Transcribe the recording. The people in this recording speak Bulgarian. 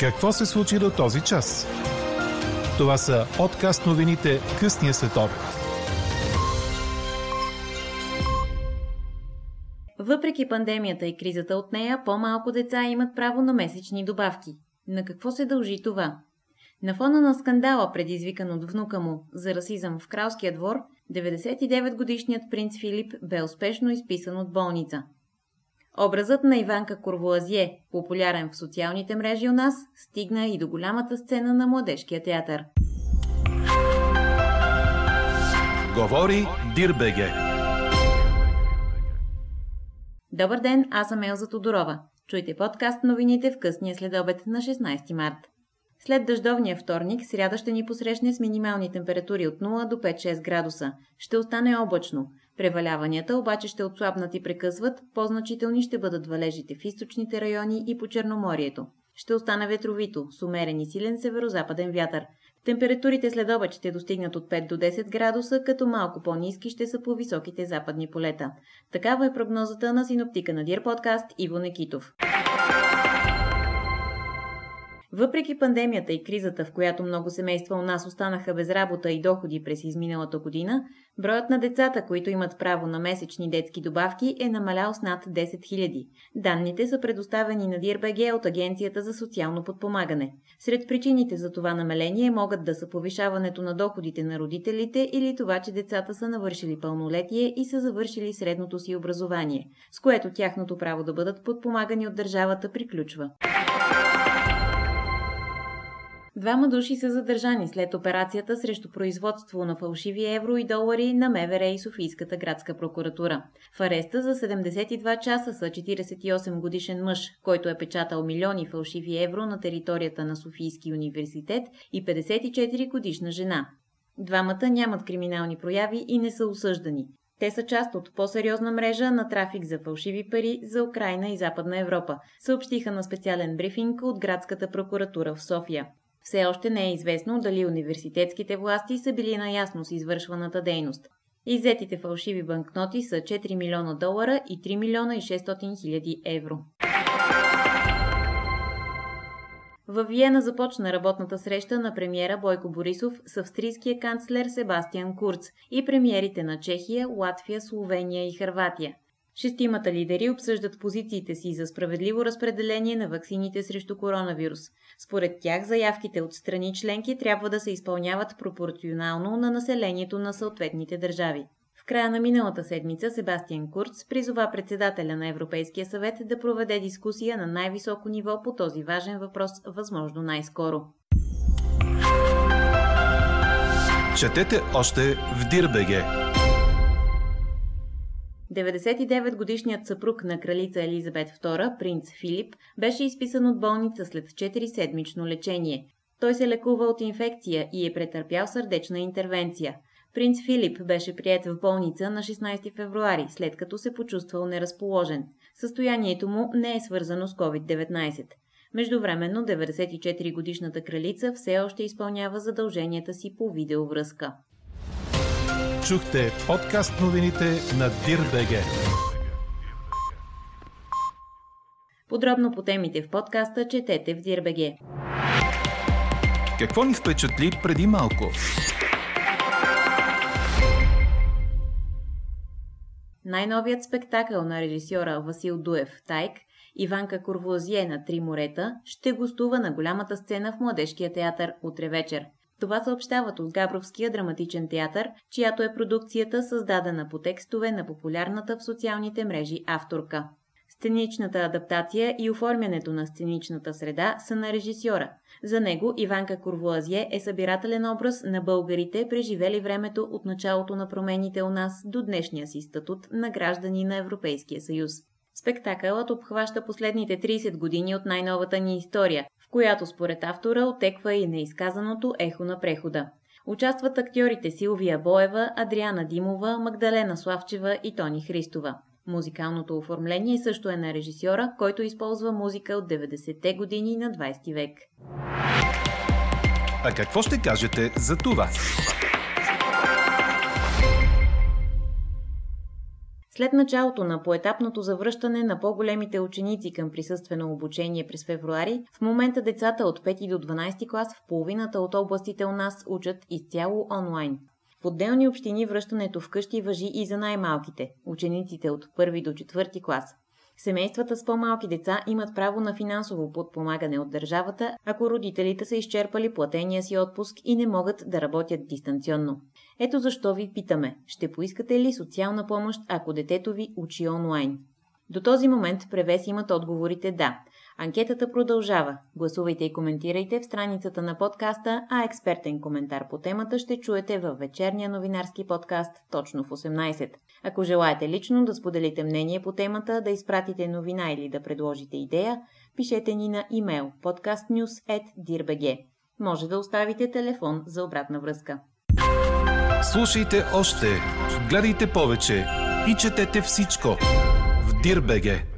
Какво се случи до този час? Това са откаст новините късния следобед. Въпреки пандемията и кризата от нея, по-малко деца имат право на месечни добавки. На какво се дължи това? На фона на скандала, предизвикан от внука му за расизъм в кралския двор, 99-годишният принц Филип бе успешно изписан от болница. Образът на Иванка Корвуазие, популярен в социалните мрежи у нас, стигна и до голямата сцена на младежкия театър. Говори Дирбеге. Добър ден, аз съм Елза Тодорова. Чуйте подкаст новините в късния следобед на 16 март. След дъждовния вторник, сряда ще ни посрещне с минимални температури от 0 до 5-6 градуса. Ще остане облачно. Преваляванията обаче ще отслабнат и прекъсват, по-значителни ще бъдат валежите в източните райони и по Черноморието. Ще остане ветровито, с умерен и силен северо-западен вятър. Температурите след обед ще достигнат от 5 до 10 градуса, като малко по-низки ще са по високите западни полета. Такава е прогнозата на синоптика на Дир подкаст Иво Некитов. Въпреки пандемията и кризата, в която много семейства у нас останаха без работа и доходи през изминалата година, броят на децата, които имат право на месечни детски добавки е намалял с над 10 000. Данните са предоставени на ДИРБГ от Агенцията за социално подпомагане. Сред причините за това намаление могат да са повишаването на доходите на родителите или това, че децата са навършили пълнолетие и са завършили средното си образование, с което тяхното право да бъдат подпомагани от държавата приключва. Двама души са задържани след операцията срещу производство на фалшиви евро и долари на МВР и Софийската градска прокуратура. В ареста за 72 часа са 48 годишен мъж, който е печатал милиони фалшиви евро на територията на Софийски университет и 54 годишна жена. Двамата нямат криминални прояви и не са осъждани. Те са част от по-сериозна мрежа на трафик за фалшиви пари за Украина и Западна Европа, съобщиха на специален брифинг от градската прокуратура в София. Все още не е известно дали университетските власти са били наясно с извършваната дейност. Иззетите фалшиви банкноти са 4 милиона долара и 3 милиона и 600 хиляди евро. В Виена започна работната среща на премиера Бойко Борисов с австрийския канцлер Себастиан Курц и премиерите на Чехия, Латвия, Словения и Харватия – Шестимата лидери обсъждат позициите си за справедливо разпределение на ваксините срещу коронавирус. Според тях заявките от страни членки трябва да се изпълняват пропорционално на населението на съответните държави. В края на миналата седмица Себастиан Курц призова председателя на Европейския съвет да проведе дискусия на най-високо ниво по този важен въпрос възможно най-скоро. Четете още в Дирбеге! 99-годишният съпруг на кралица Елизабет II, принц Филип, беше изписан от болница след 4-седмично лечение. Той се лекува от инфекция и е претърпял сърдечна интервенция. Принц Филип беше прият в болница на 16 февруари, след като се почувствал неразположен. Състоянието му не е свързано с COVID-19. Междувременно 94-годишната кралица все още изпълнява задълженията си по видеовръзка. Чухте подкаст новините на Дирбеге. Подробно по темите в подкаста четете в Дирбеге. Какво ни впечатли преди малко? Най-новият спектакъл на режисьора Васил Дуев Тайк Иванка Корвозие на Три морета ще гостува на голямата сцена в Младежкия театър утре вечер – това съобщават от Габровския драматичен театър, чиято е продукцията създадена по текстове на популярната в социалните мрежи авторка. Сценичната адаптация и оформянето на сценичната среда са на режисьора. За него Иванка Курвуазие е събирателен образ на българите, преживели времето от началото на промените у нас до днешния си статут на граждани на Европейския съюз. Спектакълът обхваща последните 30 години от най-новата ни история, в която според автора отеква и неизказаното ехо на прехода. Участват актьорите Силвия Боева, Адриана Димова, Магдалена Славчева и Тони Христова. Музикалното оформление също е на режисьора, който използва музика от 90-те години на 20 век. А какво ще кажете за това? След началото на поетапното завръщане на по-големите ученици към присъствено обучение през февруари, в момента децата от 5 до 12 клас в половината от областите у нас учат изцяло онлайн. В отделни общини връщането вкъщи въжи и за най-малките – учениците от 1 до 4 клас. Семействата с по-малки деца имат право на финансово подпомагане от държавата, ако родителите са изчерпали платения си отпуск и не могат да работят дистанционно. Ето защо ви питаме, ще поискате ли социална помощ, ако детето ви учи онлайн? До този момент превес имат отговорите да. Анкетата продължава. Гласувайте и коментирайте в страницата на подкаста, а експертен коментар по темата ще чуете във вечерния новинарски подкаст точно в 18. Ако желаете лично да споделите мнение по темата, да изпратите новина или да предложите идея, пишете ни на имейл podcastnews.dirbg. Може да оставите телефон за обратна връзка. Слушайте още, гледайте повече и четете всичко в Дирбеге.